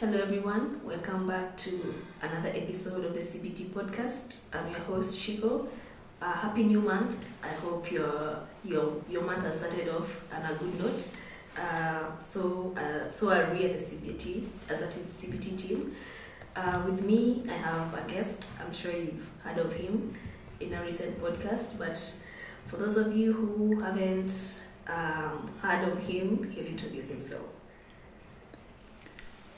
Hello, everyone. Welcome back to another episode of the CBT podcast. I'm your host Shiko. Uh, happy new month. I hope your your your month has started off on a good note. Uh, so uh, so are we at the CBT as a t- CBT team. Uh, with me, I have a guest. I'm sure you've heard of him in a recent podcast, but for those of you who haven't um, heard of him, he'll introduce himself.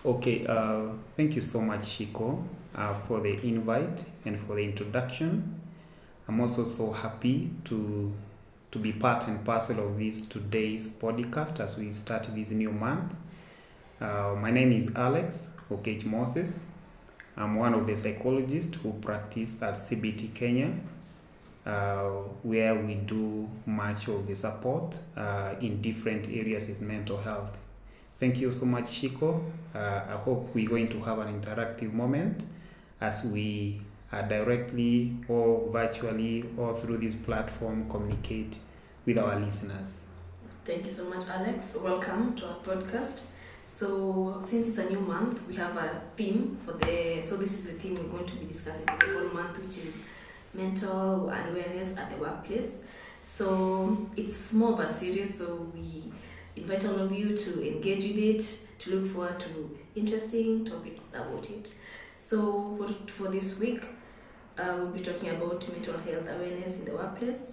Okay, uh, thank you so much, Shiko, uh, for the invite and for the introduction. I'm also so happy to to be part and parcel of this today's podcast as we start this new month. Uh, my name is Alex Okech Moses. I'm one of the psychologists who practice at CBT Kenya, uh, where we do much of the support uh, in different areas is mental health. Thank you so much, Shiko. Uh, I hope we're going to have an interactive moment as we uh, directly or virtually or through this platform communicate with our listeners. Thank you so much, Alex. Welcome to our podcast. So, since it's a new month, we have a theme for the. So, this is the theme we're going to be discussing for the whole month, which is mental awareness at the workplace. So, it's more of a series. So, we invite all of you to engage with it, to look forward to interesting topics about it. So, for, for this week, uh, we'll be talking about mental health awareness in the workplace,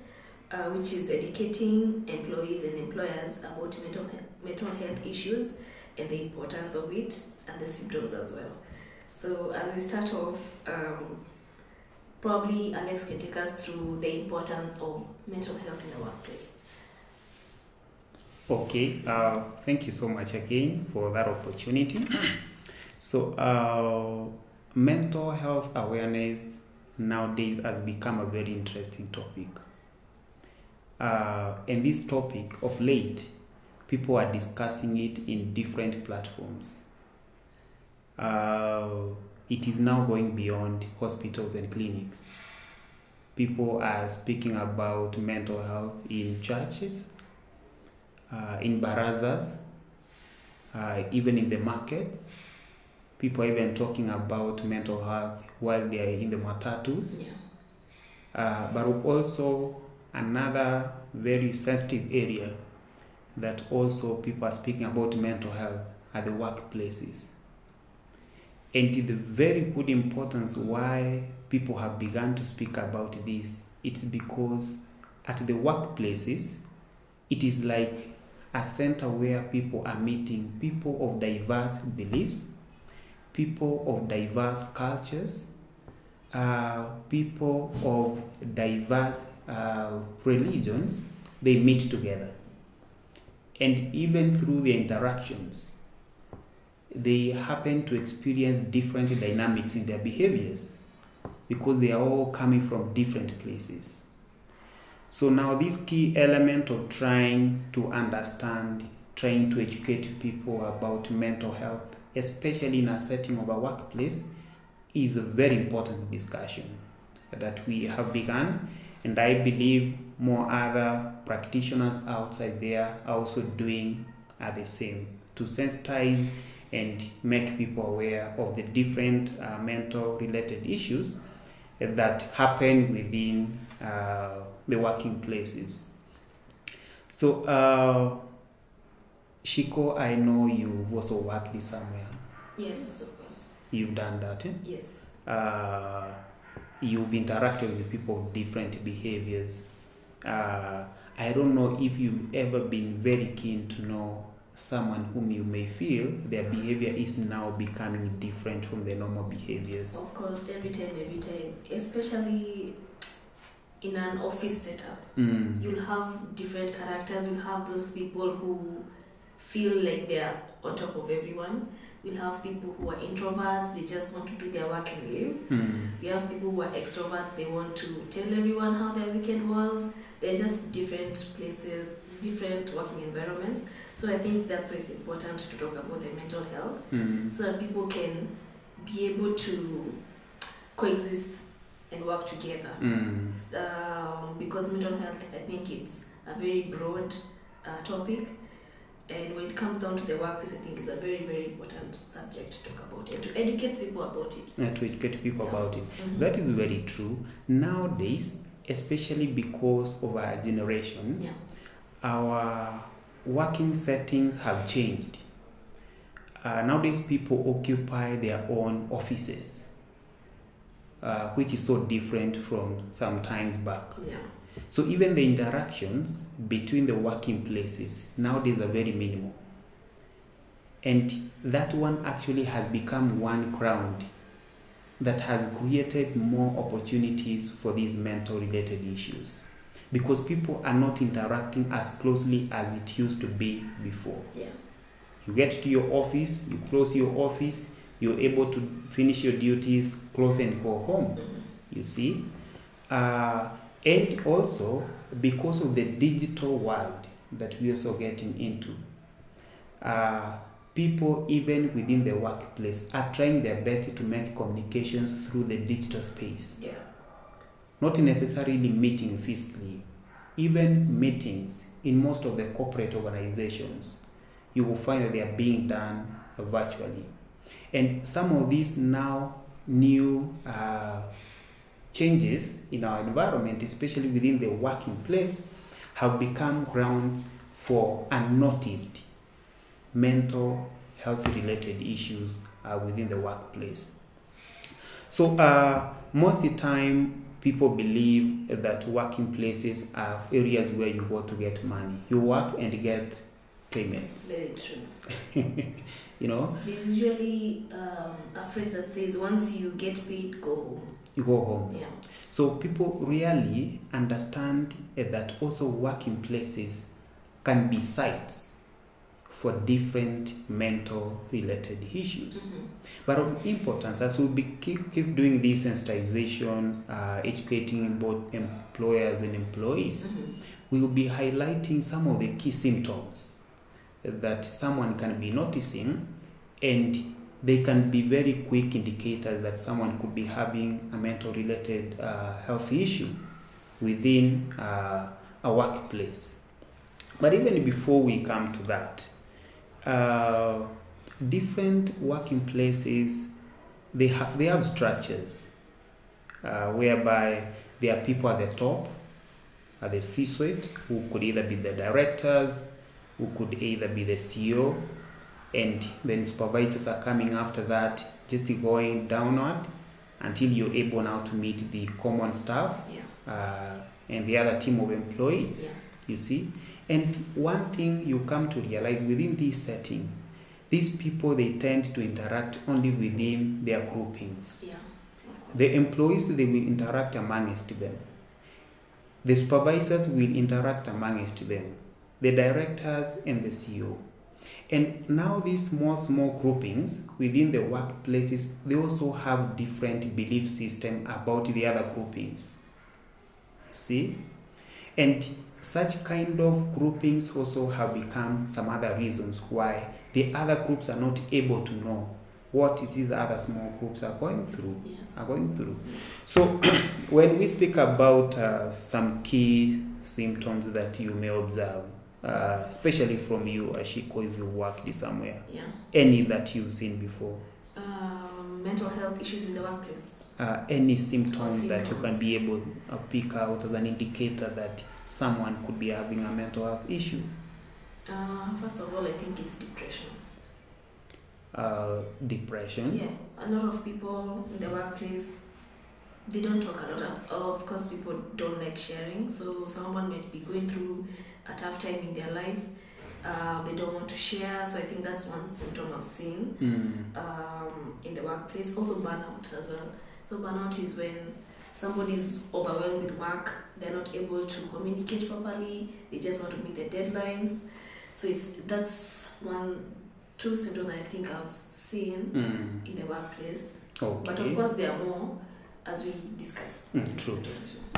uh, which is educating employees and employers about mental health, mental health issues and the importance of it and the symptoms as well. So, as we start off, um, probably Alex can take us through the importance of mental health in the workplace. Okay, uh, thank you so much again for that opportunity. so, uh, mental health awareness nowadays has become a very interesting topic. Uh, and this topic of late, people are discussing it in different platforms. Uh, it is now going beyond hospitals and clinics. People are speaking about mental health in churches, uh, in barazas, uh, even in the markets. People are even talking about mental health while they are in the matatus. Yeah. Uh, but also another very sensitive area that also people are speaking about mental health are the workplaces. And the very good importance why people have begun to speak about this, it's because at the workplaces, it is like a center where people are meeting people of diverse beliefs, people of diverse cultures, uh, people of diverse uh, religions, they meet together. And even through the interactions, they happen to experience different dynamics in their behaviors because they are all coming from different places. So now this key element of trying to understand, trying to educate people about mental health, especially in a setting of a workplace, is a very important discussion that we have begun. And I believe more other practitioners outside there are also doing uh, the same to sensitize and make people aware of the different uh, mental related issues that happen within uh, the working places. So, uh, Shiko, I know you've also worked somewhere. Yes, of course. You've done that. Eh? Yes. Uh, you've interacted with people with different behaviors. Uh, I don't know if you've ever been very keen to know someone whom you may feel their behavior is now becoming different from the normal behaviors. Of course, every time, every time, especially in an office setup, Mm. you'll have different characters. You'll have those people who feel like they're on top of everyone. We'll have people who are introverts, they just want to do their work and leave. Mm. We have people who are extroverts, they want to tell everyone how their weekend was. They're just different places, different working environments. So I think that's why it's important to talk about the mental health Mm. so that people can be able to coexist and work together. Mm. Um, because mental health, I think it's a very broad uh, topic. And when it comes down to the workplace, I think it's a very, very important subject to talk about and to educate people about it. uh, to educate people Yeah. about it. Mhm. That is very true. Nowadays, especially because of our generation, Yeah. our working settings have changed. Uh, nowadays, people occupy their own offices, uh, which is so different from some times back. Yeah. So even the interactions between the working places nowadays are very minimal. And that one actually has become one ground that has created more opportunities for these mental related issues because people are not interacting as closely as it used to be before. Yeah. You get to your office, you close your office, you're able to finish your duties, close and go home you see. Uh, and also because of the digital world that we're also getting into uh, people even within the workplace are trying their best to make communications through the digital space. Yeah. not necessarily meeting physically even meetings in most of the corporate organizations you will find that they are being done virtually and some of these now new uh, changes in our environment especially within the working place have become grounds for unnoticed mental health related issues uh, within the workplace. So uh, most of the time people believe that working places are areas where you go to get money. You work and get payments Very true. you know There's usually um, a phrase that says, once you get paid, go home. you go home Yeah. so people really understand eh, that also working places can be sites for different mental related issues Mhm. but of importance as we be, keep, keep doing this sensitization uh, educating both employers and employees Mhm. we will be highlighting some of the key symptoms that someone can be noticing and they can be very quick indicators that someone could be having a mental related uh, health issue within uh, a workplace. But even before we come to that uh, different working places they have they have structures uh, whereby there are people at the top at the C-suite who could either be the directors, who could either be the CEO, and then supervisors are coming after that, just going downward until you're able now to meet the common staff Yeah. uh, and the other team of employee. Yeah. You see, and one thing you come to realize within this setting, these people they tend to interact only within their groupings. Yeah. The employees they will interact amongst them. The supervisors will interact amongst them. The directors and the CEO. And now these small small groupings within the workplaces they also have different belief system about the other groupings. See? And such kind of groupings also have become some other reasons why the other groups are not able to know what it is other small groups are going through Yes. are going through. So, when we speak about uh, some key symptoms that you may observe, uh, especially from you, Ashiko, if you worked somewhere, Yeah. any that you've seen before, Um, mental health issues in the workplace. uh, any symptoms that you can be able to pick out as an indicator that someone could be having a mental health issue. Uh, first of all, I think it's depression. Uh, depression. Yeah, a lot of people in the workplace they don't talk a lot. Of, of course, people don't like sharing. So someone might be going through a tough time in their life. Uh, they don't want to share. So I think that's one symptom I've seen Mm. um, in the workplace. Also burnout as well. So burnout is when somebody is overwhelmed with work. They're not able to communicate properly. They just want to meet the deadlines. So it's that's one two symptoms that I think I've seen Mm. in the workplace. Okay. But of course, there are more as we discuss. Mm, true.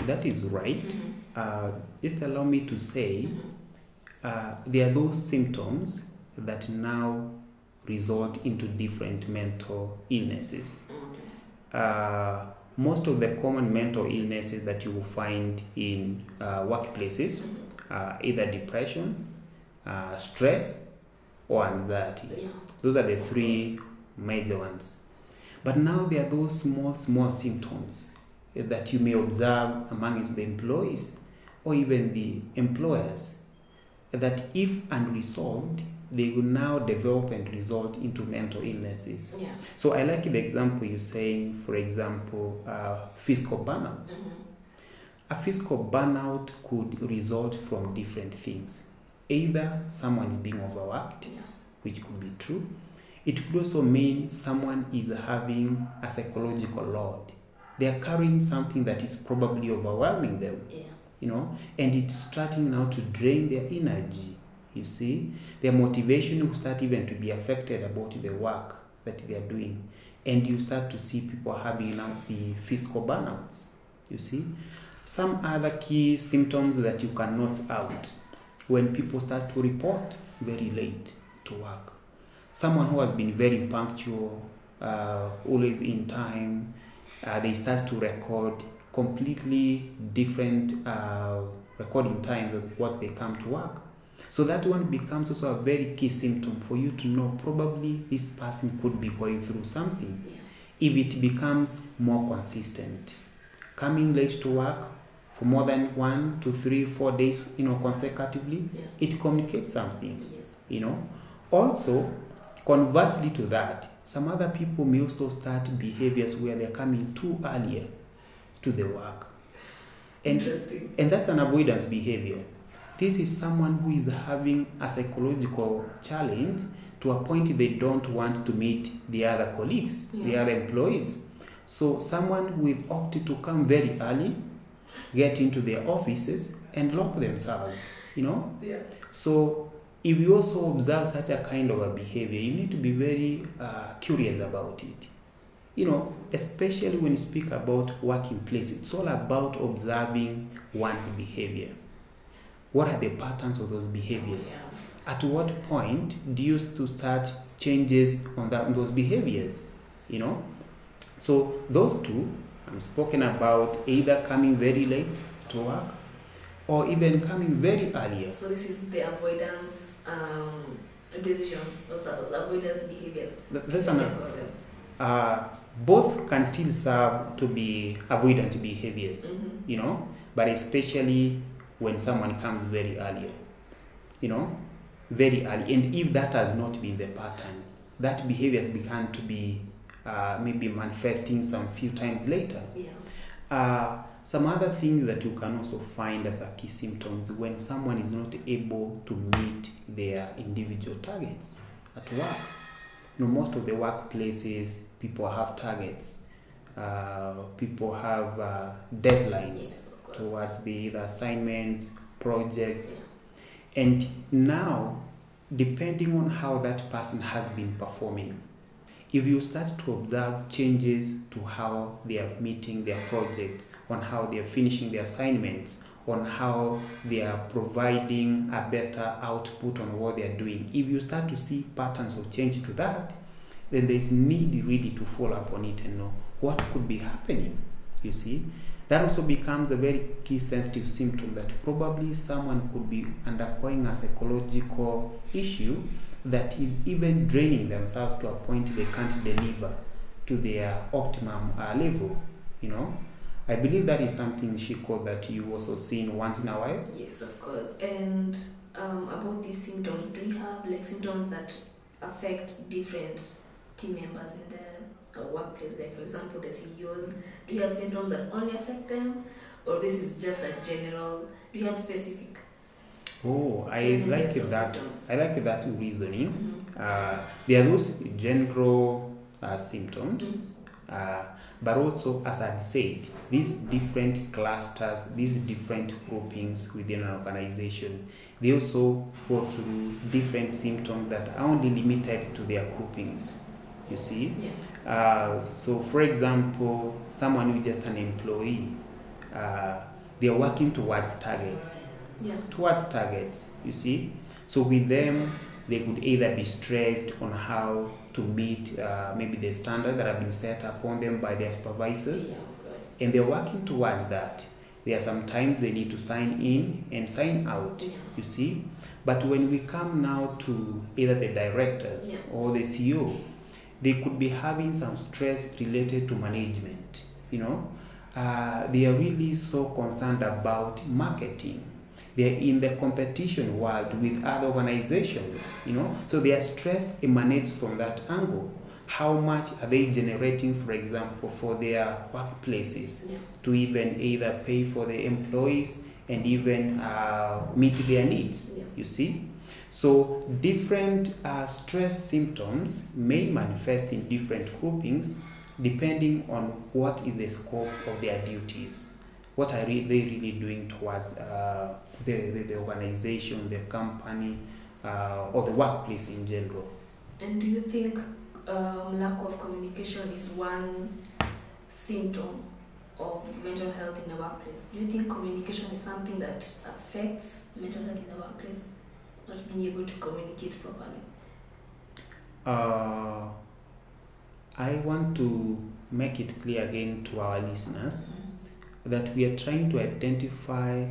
That is right. Mhm. Uh, just allow me to say Mhm. uh, there are those symptoms that now result into different mental illnesses. Uh, most of the common mental illnesses that you will find in uh, workplaces Mhm. are either depression, uh, stress, or anxiety. Yeah. Those are the three major ones. But now there are those small, small symptoms that you may observe amongst the employees or even the employers that, if unresolved, they will now develop and result into mental illnesses. Yeah. So I like the example you're saying, for example, uh, physical burnout. Mhm. A physical burnout could result from different things. Either someone is being overworked, Yeah. which could be true. It could also mean someone is having a psychological load. They are carrying something that is probably overwhelming them, Yeah. you know, and it's starting now to drain their energy. You see, their motivation will start even to be affected about the work that they are doing, and you start to see people having now the physical burnouts. You see, some other key symptoms that you can note out when people start to report very late to work. Someone who has been very punctual, uh, always in time, uh, they start to record completely different uh, recording times of what they come to work. So that one becomes also a very key symptom for you to know probably this person could be going through something Yeah. if it becomes more consistent. Coming late to work for more than one, two, three, four days, you know, consecutively, Yeah. it communicates something, Yes. you know. Also, conversely to that, some other people may also start behaviors where they're coming too earlier to the work. And Interesting. and that's an avoidance behavior. This is someone who is having a psychological challenge to a point they don't want to meet the other colleagues, the other employees. So someone who will opt to come very early, get into their offices and lock themselves, you know? Yeah. So if you also observe such a kind of a behavior, you need to be very uh, curious about it. You know, especially when you speak about working place, it's all about observing one's behavior. What are the patterns of those behaviors? At what point do you to start changes on that on those behaviors? You know, so those two I'm spoken about either coming very late to work or even coming very earlier. So this is the avoidance um, decisions, also avoidance behaviors. Th- That's Can an, I call them? uh, both can still serve to be avoidant behaviors, Mhm. you know, but especially when someone comes very early, you know, very early. And if that has not been the pattern, that behavior has begun to be uh, maybe manifesting some few times later. Yeah. Uh, some other things that you can also find as a key symptoms when someone is not able to meet their individual targets at work. You know, most of the workplaces, people have targets. Uh, people have uh, deadlines Yes, towards the either assignments, projects, and now, depending on how that person has been performing, if you start to observe changes to how they are meeting their projects, on how they are finishing their assignments, on how they are providing a better output on what they are doing, if you start to see patterns of change to that, then there's need really to follow up on it and know what could be happening. You see, that also becomes a very key sensitive symptom that probably someone could be undergoing a psychological issue that is even draining themselves to a point they can't deliver to their optimum uh, level. You know, I believe that is something Shiko that you also seen once in a while. Yes, of course. And um, about these symptoms, do you have like symptoms that affect different team members in the uh, workplace? Like, for example, the CEOs. Do you have symptoms that only affect them, or this is just a general? Do you have specific? Oh, I like it that. symptoms? I like that reasoning. Mhm. Uh, there are those general uh, symptoms. Mhm. Uh, but also, as I said, these different clusters, these different groupings within an organization, they also go through different symptoms that are only limited to their groupings. You see? Yeah. Uh, so, for example, someone who is just an employee, uh, they are working towards targets Yeah. towards targets, you see. So with them, they could either be stressed on how to meet uh, maybe the standard that have been set upon them by their supervisors, Yeah, and they're working towards that. There are sometimes they need to sign in and sign out, Yeah. you see. But when we come now to either the directors Yeah. or the CEO, they could be having some stress related to management. You know, uh, they are really so concerned about marketing. They're in the competition world with other organizations. You know, so their stress emanates from that angle. How much are they generating, for example, for their workplaces? Yeah. to even either pay for the employees and even uh, meet their needs. Yes. You see? So, different uh, stress symptoms may manifest in different groupings depending on what is the scope of their duties. What are re- they really doing towards uh, the, the, the organization, the company, uh, or the workplace in general? And do you think um, lack of communication is one symptom of mental health in the workplace? Do you think communication is something that affects mental health in the workplace? Not being able to communicate properly. Uh, I want to make it clear again to our listeners that we are trying to identify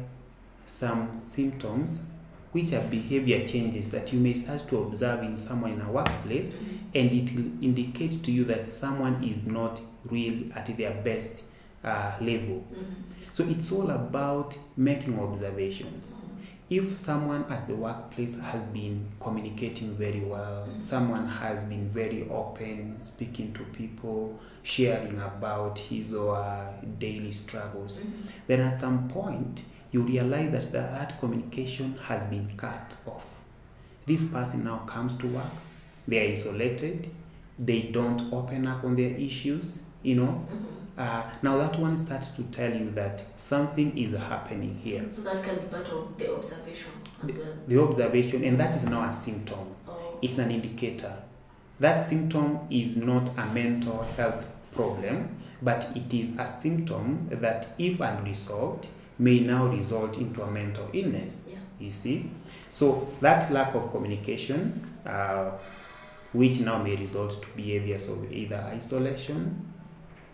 some symptoms which are behavior changes that you may start to observe in someone in a workplace and it will indicate to you that someone is not really at their best uh, level Mhm. so it's all about making observations. If someone at the workplace has been communicating very well, Mhm. someone has been very open, speaking to people, sharing about his or her daily struggles, Mhm. then at some point you realize that that, communication has been cut off. This person now comes to work, they are isolated, they don't open up on their issues, you know. Mhm. Uh, now that one starts to tell you that something is happening here. So that can be part of the observation as well. the observation, and that is not a symptom. Oh, It's an indicator. That symptom is not a mental health problem, but it is a symptom that, if unresolved, may now result into a mental illness. yeah. You see? So, that lack of communication, uh, which now may result to behaviors of either isolation,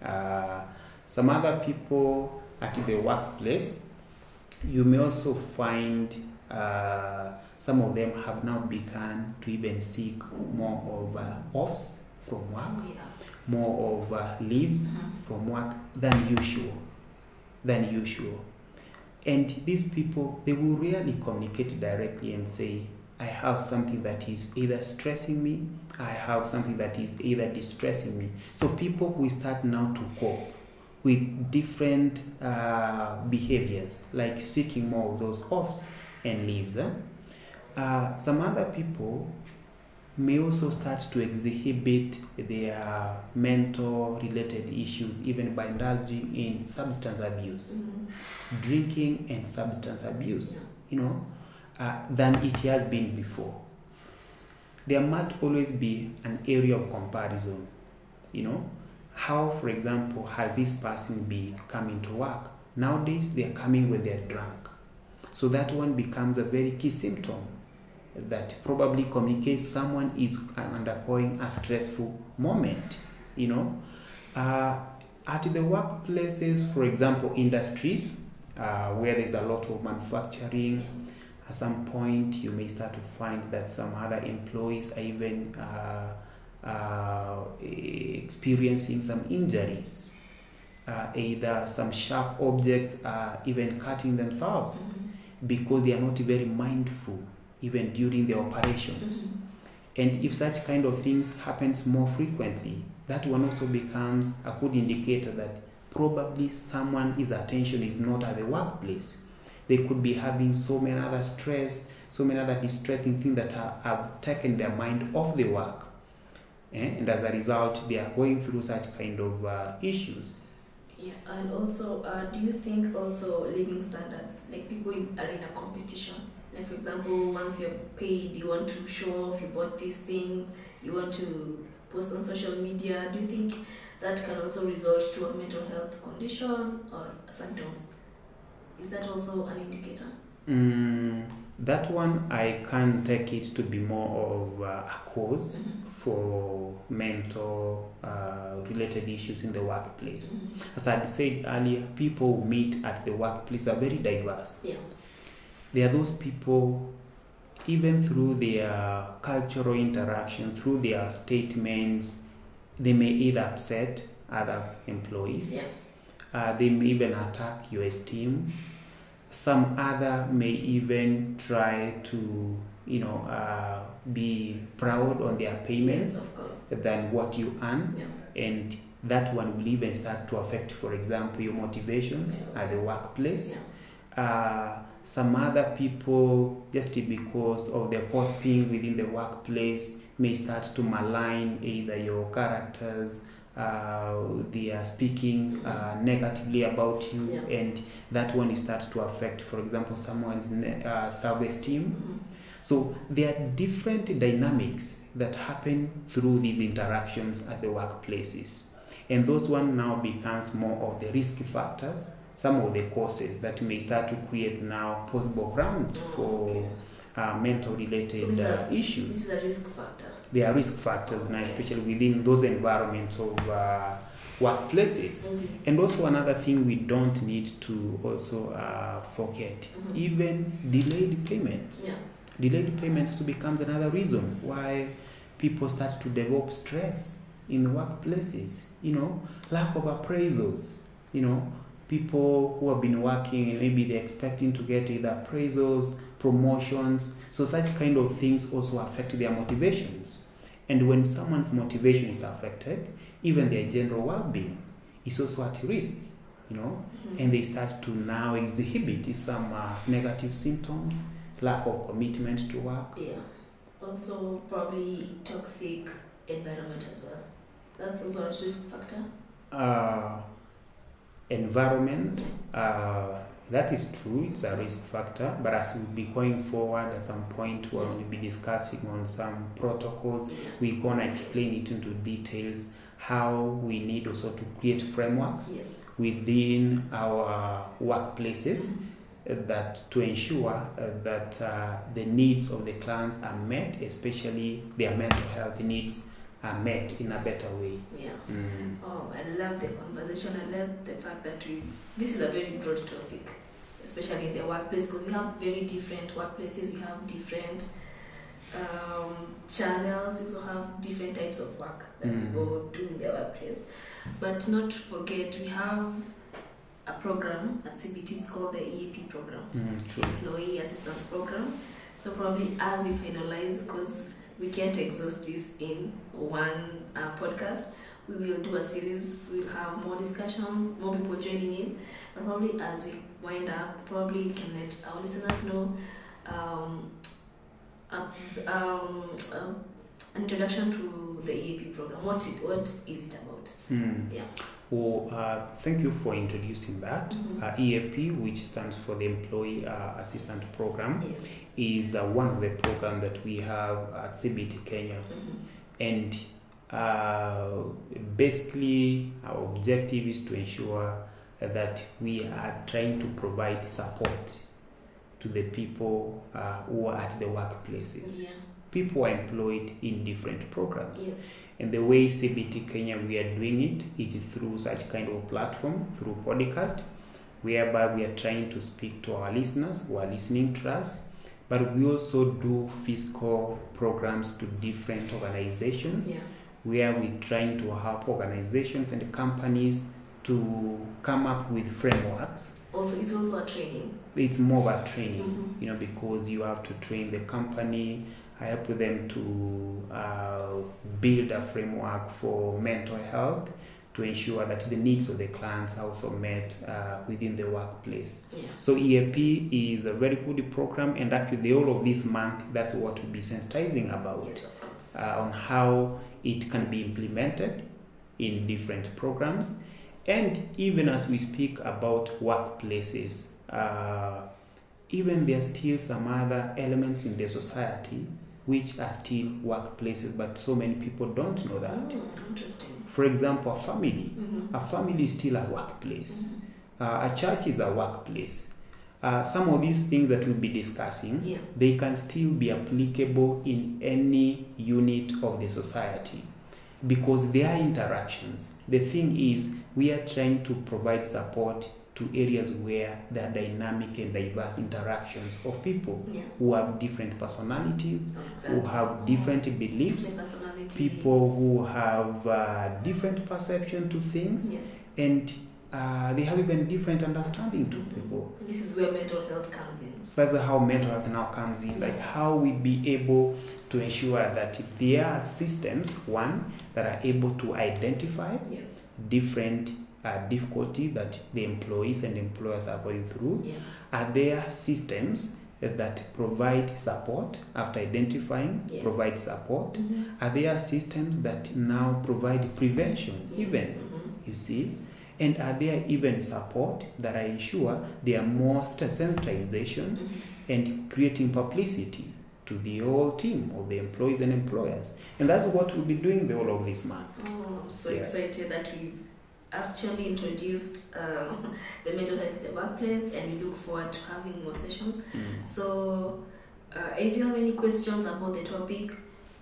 uh, some other people at the workplace, you may also find uh, some of them have now begun to even seek more of uh, offs from work, Oh, yeah. more of uh, leaves Mhm. from work than usual than usual and these people they will rarely communicate directly and say i have something that is either stressing me i have something that is either distressing me so people will start now to cope with different uh, behaviors like seeking more of those offs and leaves eh? uh, some other people may also start to exhibit their mental related issues even by indulging in substance abuse Mhm. drinking and substance abuse you know uh, than it has been before. There must always be an area of comparison you know. How for example has this person been coming to work? Nowadays they are coming when they're drunk. So that one becomes a very key symptom that probably communicates someone is undergoing a stressful moment you know. Uh, at the workplaces for example industries uh, where there's a lot of manufacturing at some point you may start to find that some other employees are even uh, uh, experiencing some injuries uh, either some sharp objects are even cutting themselves Mhm. because they are not very mindful even during the operations Mhm. and if such kind of things happens more frequently that one also becomes a good indicator that probably someone's attention is not at the workplace they could be having so many other stress so many other distressing things that are, have taken their mind off the work eh? and as a result they are going through such kind of uh, issues Yeah, and also, uh, do you think also living standards, like people in, are in a competition? Like, for example, once you're paid, you want to show off, you bought these things, you want to post on social media. Do you think that can also result to a mental health condition or symptoms? Is that also an indicator? mm, that one i can take it to be more of uh, a cause for mental uh, related issues in the workplace. As I said earlier, people who meet at the workplace are very diverse. Yeah. There are those people even through their cultural interaction, through their statements, they may either upset other employees. Yeah. Uh, they may even attack your esteem. Some other may even try to, you know, uh, be proud on their payments Yes, than what you earn, Yeah. and that one will even start to affect, for example, your motivation Yeah. at the workplace. Yeah. Uh, some other people, just because of their posting within the workplace, may start to malign either your characters, uh, they are speaking uh, negatively about you, Yeah. and that one starts to affect, for example, someone's ne- uh, self-esteem. Mhm. So there are different dynamics that happen through these interactions at the workplaces. And those one now becomes more of the risk factors, some of the causes that may start to create now possible grounds Oh, for okay. Uh, mental So related these uh, are, issues. This is a risk factor. There are risk factors now, especially within those environments of uh, workplaces. Mhm. And also another thing we don't need to also uh, forget, Mhm. even delayed payments. Yeah. Delayed payments also becomes another reason why people start to develop stress in workplaces. You know, lack of appraisals. You know, people who have been working and maybe they're expecting to get either appraisals, promotions. So such kind of things also affect their motivations. And when someone's motivation is affected, even their general well-being is also at risk. You know, Mhm. and they start to now exhibit some uh, negative symptoms, lack of commitment to work. Yeah. Also, probably toxic environment as well. That's also a risk factor. Uh, environment, uh, that is true, it's a risk factor, but as we'll be going forward at some point, we're going to be discussing on some protocols. We're going to explain it into details how we need also to create frameworks Yes. within our workplaces that to ensure uh, that uh, the needs of the clients are met, especially their mental health needs are met in a better way. Yeah. Mm. Oh, I love the conversation. I love the fact that we. This is a very broad topic, especially in the workplace, because we have very different workplaces. We have different um, channels. We also have different types of work that Mm. people do in their workplace. But not forget, we have a program at CBT. It's called the EAP program. Mm, employee assistance program. So probably as we finalize, because we can't exhaust this in one uh, podcast, we will do a series. We'll have more discussions, more people joining in. But probably as we wind up, probably we can let our listeners know um, uh, um, an introduction to the EAP program. What it, what is it about? Mm. Yeah. Well, uh, thank you for introducing that. Mhm. Uh, EAP, which stands for the Employee uh, Assistant Program, Yes. is uh, one of the programs that we have at CBT Kenya. Mhm. and uh, basically our objective is to ensure that we are trying to provide support to the people uh, who are at the workplaces. Yeah. People are employed in different programs. Yes. And the way CBT Kenya we are doing it is through such kind of platform, through podcast, whereby we are trying to speak to our listeners who are listening to us. But we also do physical programs to different organizations Yeah. where we're trying to help organizations and companies to come up with frameworks. Also, it's also a training. It's more of a training, Mhm. you know, because you have to train the company, help them to uh, build a framework for mental health to ensure that the needs of the clients are also met uh, within the workplace. Yeah. So EAP is a very good program, and actually, the whole of this month, that's what we'll be sensitizing about Yes, uh, on how it can be implemented in different programs. And even as we speak about workplaces, uh, even there are still some other elements in the society which are still workplaces, but so many people don't know that. Mm, interesting. For example, a family. Mm-hmm. A family is still a workplace. Mm-hmm. Uh, a church is a workplace. Uh, some of these things that we'll be discussing Yeah. they can still be applicable in any unit of the society because they are interactions. The thing is, we are trying to provide support to areas where there are dynamic and diverse interactions of people Yeah. who have different personalities, Exactly. who have different beliefs, people who have uh, different perception to things, Yes. and uh, they have even different understanding to people. This is where mental health comes in. So that's how mental health now comes in, like how we be able to ensure that there are systems, one, that are able to identify Yes. different uh, difficulties that the employees and employers are going through. Yeah. Are there systems that provide support after identifying, Yes. provide support? Mm-hmm. Are there systems that now provide prevention, even? Mm-hmm. you see and are there even support that are ensure there are more sensitization Mm-hmm. and creating publicity to the whole team of the employees and employers and that's what we'll be doing the whole of this month Oh, I'm so Yeah. excited that we've actually introduced um, the mental health in the workplace and we look forward to having more sessions. So, uh, if you have any questions about the topic,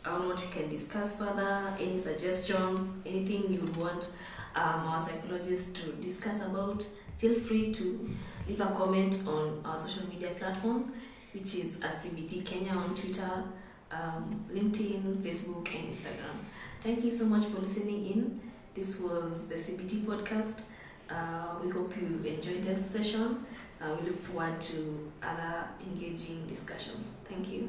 on what we can discuss further, any suggestion, anything you would want um, our psychologist to discuss about, feel free to leave a comment on our social media platforms, which is at CBT Kenya on Twitter, um, LinkedIn, Facebook, and Instagram. Thank you so much for listening in. This was the CBT podcast. Uh, we hope you enjoyed this session. Uh, we look forward to other engaging discussions. Thank you.